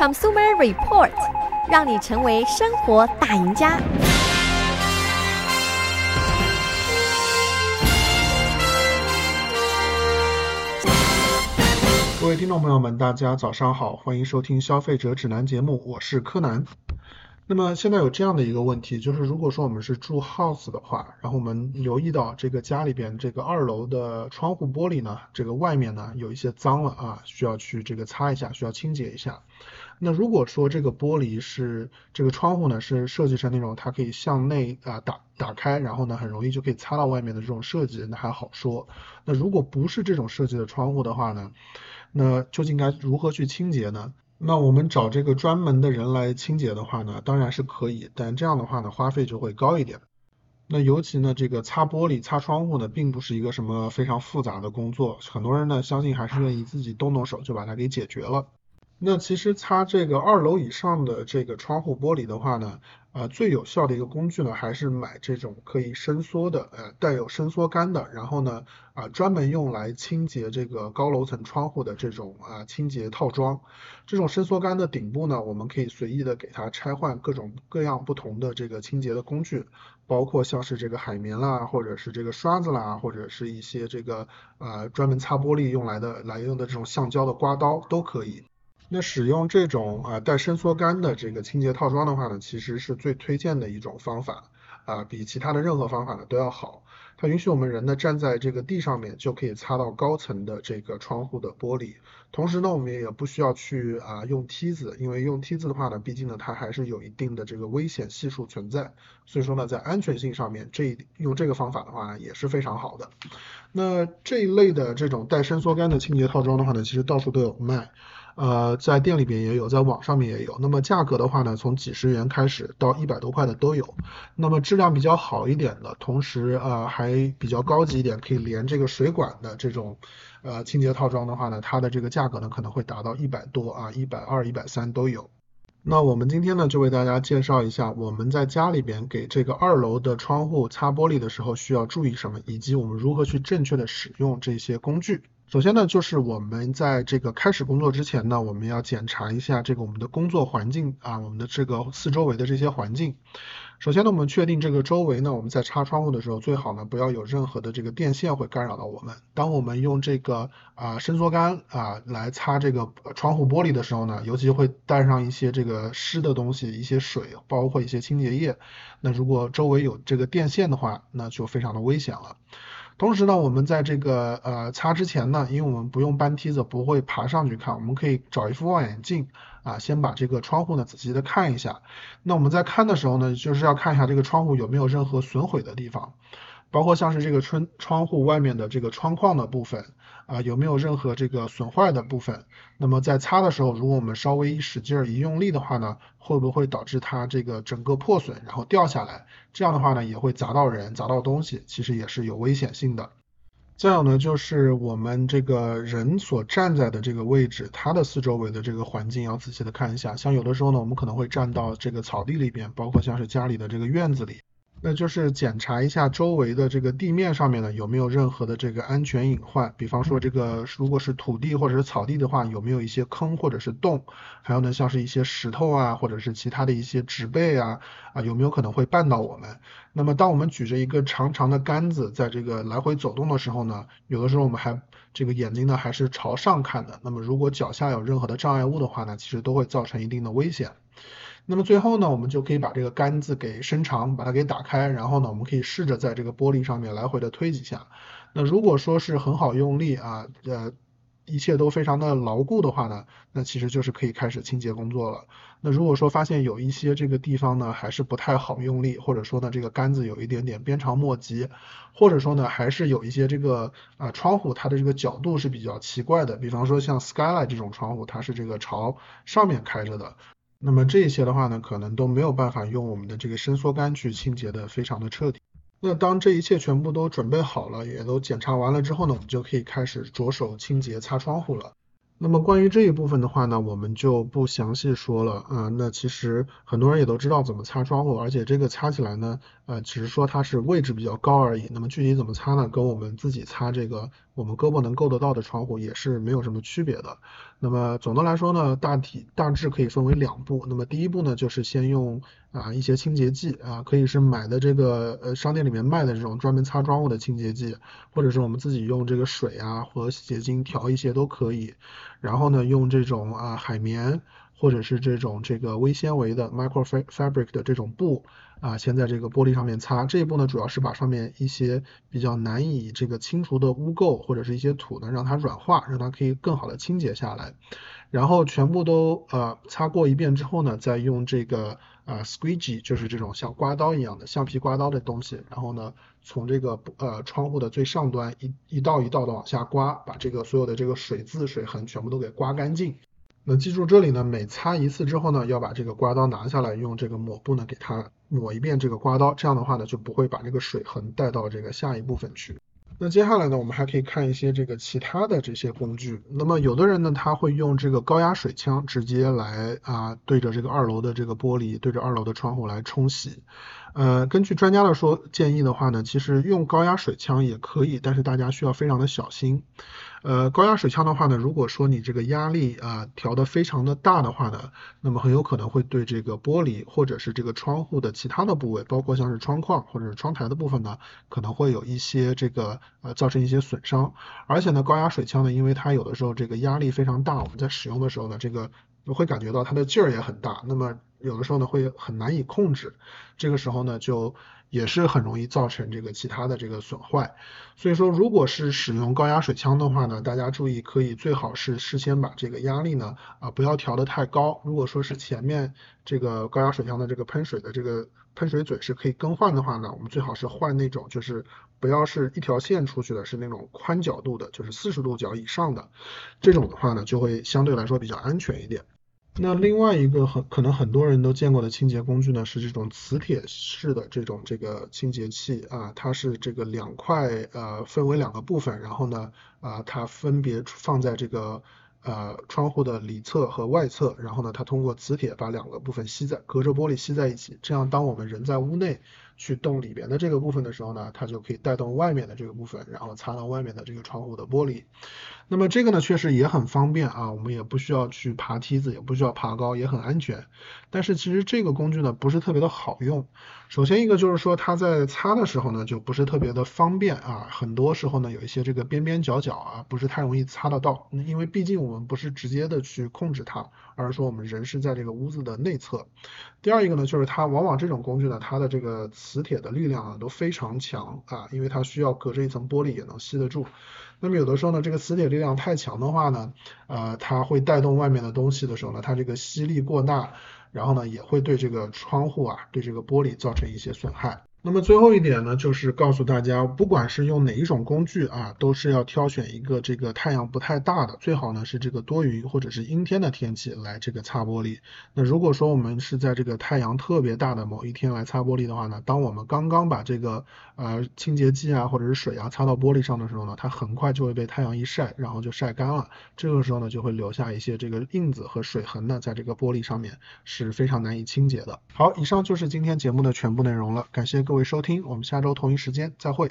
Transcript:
Consumer Report，让你成为生活大赢家。各位听众朋友们，大家早上好，欢迎收听消费者指南节目，我是柯南。那么现在有这样的一个问题，就是如果说我们是住 house 的话，然后我们留意到这个家里边这个二楼的窗户玻璃呢，这个外面呢有一些脏了啊，需要去这个擦一下，需要清洁一下。那如果说这个玻璃是这个窗户呢是设计成那种它可以向内啊打打开，然后呢很容易就可以擦到外面的这种设计，那还好说。那如果不是这种设计的窗户的话呢，那究竟该如何去清洁呢？那我们找这个专门的人来清洁的话呢，当然是可以，但这样的话呢，花费就会高一点。那尤其呢，这个擦玻璃、擦窗户呢，并不是一个什么非常复杂的工作，很多人呢，相信还是愿意自己动动手就把它给解决了。那其实擦这个二楼以上的这个窗户玻璃的话呢，呃，最有效的一个工具呢，还是买这种可以伸缩的，呃，带有伸缩杆的，然后呢，啊、呃，专门用来清洁这个高楼层窗户的这种啊、呃、清洁套装。这种伸缩杆的顶部呢，我们可以随意的给它拆换各种各样不同的这个清洁的工具，包括像是这个海绵啦，或者是这个刷子啦，或者是一些这个呃专门擦玻璃用来的来用的这种橡胶的刮刀都可以。那使用这种啊带伸缩杆的这个清洁套装的话呢，其实是最推荐的一种方法啊，比其他的任何方法呢都要好。它允许我们人呢站在这个地上面就可以擦到高层的这个窗户的玻璃，同时呢我们也不需要去啊用梯子，因为用梯子的话呢，毕竟呢它还是有一定的这个危险系数存在，所以说呢在安全性上面这一用这个方法的话也是非常好的。那这一类的这种带伸缩杆的清洁套装的话呢，其实到处都有卖。呃，在店里边也有，在网上面也有。那么价格的话呢，从几十元开始到一百多块的都有。那么质量比较好一点的，同时呃还比较高级一点，可以连这个水管的这种呃清洁套装的话呢，它的这个价格呢可能会达到一百多啊，一百二、一百三都有。那我们今天呢就为大家介绍一下我们在家里边给这个二楼的窗户擦玻璃的时候需要注意什么，以及我们如何去正确的使用这些工具。首先呢，就是我们在这个开始工作之前呢，我们要检查一下这个我们的工作环境啊，我们的这个四周围的这些环境。首先呢，我们确定这个周围呢，我们在擦窗户的时候，最好呢不要有任何的这个电线会干扰到我们。当我们用这个啊伸缩杆啊来擦这个窗户玻璃的时候呢，尤其会带上一些这个湿的东西，一些水，包括一些清洁液。那如果周围有这个电线的话，那就非常的危险了。同时呢，我们在这个呃擦之前呢，因为我们不用搬梯子，不会爬上去看，我们可以找一副望远镜啊，先把这个窗户呢仔细的看一下。那我们在看的时候呢，就是要看一下这个窗户有没有任何损毁的地方。包括像是这个窗窗户外面的这个窗框的部分啊，有没有任何这个损坏的部分？那么在擦的时候，如果我们稍微一使劲儿一用力的话呢，会不会导致它这个整个破损，然后掉下来？这样的话呢，也会砸到人，砸到东西，其实也是有危险性的。再有呢，就是我们这个人所站在的这个位置，它的四周围的这个环境要仔细的看一下。像有的时候呢，我们可能会站到这个草地里边，包括像是家里的这个院子里。那就是检查一下周围的这个地面上面呢，有没有任何的这个安全隐患，比方说这个如果是土地或者是草地的话，有没有一些坑或者是洞，还有呢像是一些石头啊，或者是其他的一些植被啊，啊有没有可能会绊到我们？那么当我们举着一个长长的杆子在这个来回走动的时候呢，有的时候我们还这个眼睛呢还是朝上看的，那么如果脚下有任何的障碍物的话呢，其实都会造成一定的危险。那么最后呢，我们就可以把这个杆子给伸长，把它给打开，然后呢，我们可以试着在这个玻璃上面来回的推几下。那如果说是很好用力啊，呃，一切都非常的牢固的话呢，那其实就是可以开始清洁工作了。那如果说发现有一些这个地方呢，还是不太好用力，或者说呢，这个杆子有一点点鞭长莫及，或者说呢，还是有一些这个啊窗户它的这个角度是比较奇怪的，比方说像 Skylight 这种窗户，它是这个朝上面开着的。那么这些的话呢，可能都没有办法用我们的这个伸缩杆去清洁的非常的彻底。那当这一切全部都准备好了，也都检查完了之后呢，我们就可以开始着手清洁擦窗户了。那么关于这一部分的话呢，我们就不详细说了啊。那其实很多人也都知道怎么擦窗户，而且这个擦起来呢，呃，只是说它是位置比较高而已。那么具体怎么擦呢？跟我们自己擦这个我们胳膊能够得到的窗户也是没有什么区别的。那么总的来说呢，大体大致可以分为两步。那么第一步呢，就是先用啊一些清洁剂啊，可以是买的这个呃商店里面卖的这种专门擦窗户的清洁剂，或者是我们自己用这个水啊和洗洁精调一些都可以。然后呢，用这种啊海绵或者是这种这个微纤维的 microfabric 的这种布啊，先在这个玻璃上面擦。这一步呢，主要是把上面一些比较难以这个清除的污垢或者是一些土呢，让它软化，让它可以更好的清洁下来。然后全部都呃擦过一遍之后呢，再用这个啊 squeegee，就是这种像刮刀一样的橡皮刮刀的东西，然后呢，从这个呃窗户的最上端一一道一道的往下刮，把这个所有的这个水渍水痕全部都给刮干净。那记住这里呢，每擦一次之后呢，要把这个刮刀拿下来，用这个抹布呢给它抹一遍这个刮刀，这样的话呢，就不会把这个水痕带到这个下一部分去。那接下来呢，我们还可以看一些这个其他的这些工具。那么有的人呢，他会用这个高压水枪直接来啊，对着这个二楼的这个玻璃，对着二楼的窗户来冲洗。呃，根据专家的说建议的话呢，其实用高压水枪也可以，但是大家需要非常的小心。呃，高压水枪的话呢，如果说你这个压力啊调得非常的大的话呢，那么很有可能会对这个玻璃或者是这个窗户的其他的部位，包括像是窗框或者是窗台的部分呢，可能会有一些这个呃造成一些损伤。而且呢，高压水枪呢，因为它有的时候这个压力非常大，我们在使用的时候呢，这个会感觉到它的劲儿也很大，那么有的时候呢会很难以控制，这个时候呢就。也是很容易造成这个其他的这个损坏，所以说如果是使用高压水枪的话呢，大家注意可以最好是事先把这个压力呢啊不要调得太高。如果说是前面这个高压水枪的这个喷水的这个喷水嘴是可以更换的话呢，我们最好是换那种就是不要是一条线出去的，是那种宽角度的，就是四十度角以上的，这种的话呢就会相对来说比较安全一点。那另外一个很可能很多人都见过的清洁工具呢，是这种磁铁式的这种这个清洁器啊，它是这个两块呃分为两个部分，然后呢啊它分别放在这个呃窗户的里侧和外侧，然后呢它通过磁铁把两个部分吸在隔着玻璃吸在一起，这样当我们人在屋内去动里边的这个部分的时候呢，它就可以带动外面的这个部分，然后擦到外面的这个窗户的玻璃。那么这个呢，确实也很方便啊，我们也不需要去爬梯子，也不需要爬高，也很安全。但是其实这个工具呢，不是特别的好用。首先一个就是说，它在擦的时候呢，就不是特别的方便啊，很多时候呢，有一些这个边边角角啊，不是太容易擦得到。因为毕竟我们不是直接的去控制它，而是说我们人是在这个屋子的内侧。第二一个呢，就是它往往这种工具呢，它的这个磁铁的力量啊都非常强啊，因为它需要隔着一层玻璃也能吸得住。那么有的时候呢，这个磁铁力量太强的话呢，呃，它会带动外面的东西的时候呢，它这个吸力过大，然后呢，也会对这个窗户啊，对这个玻璃造成一些损害。那么最后一点呢，就是告诉大家，不管是用哪一种工具啊，都是要挑选一个这个太阳不太大的，最好呢是这个多云或者是阴天的天气来这个擦玻璃。那如果说我们是在这个太阳特别大的某一天来擦玻璃的话呢，当我们刚刚把这个呃清洁剂啊或者是水啊擦到玻璃上的时候呢，它很快就会被太阳一晒，然后就晒干了。这个时候呢就会留下一些这个印子和水痕呢，在这个玻璃上面是非常难以清洁的。好，以上就是今天节目的全部内容了，感谢各位收听，我们下周同一时间再会。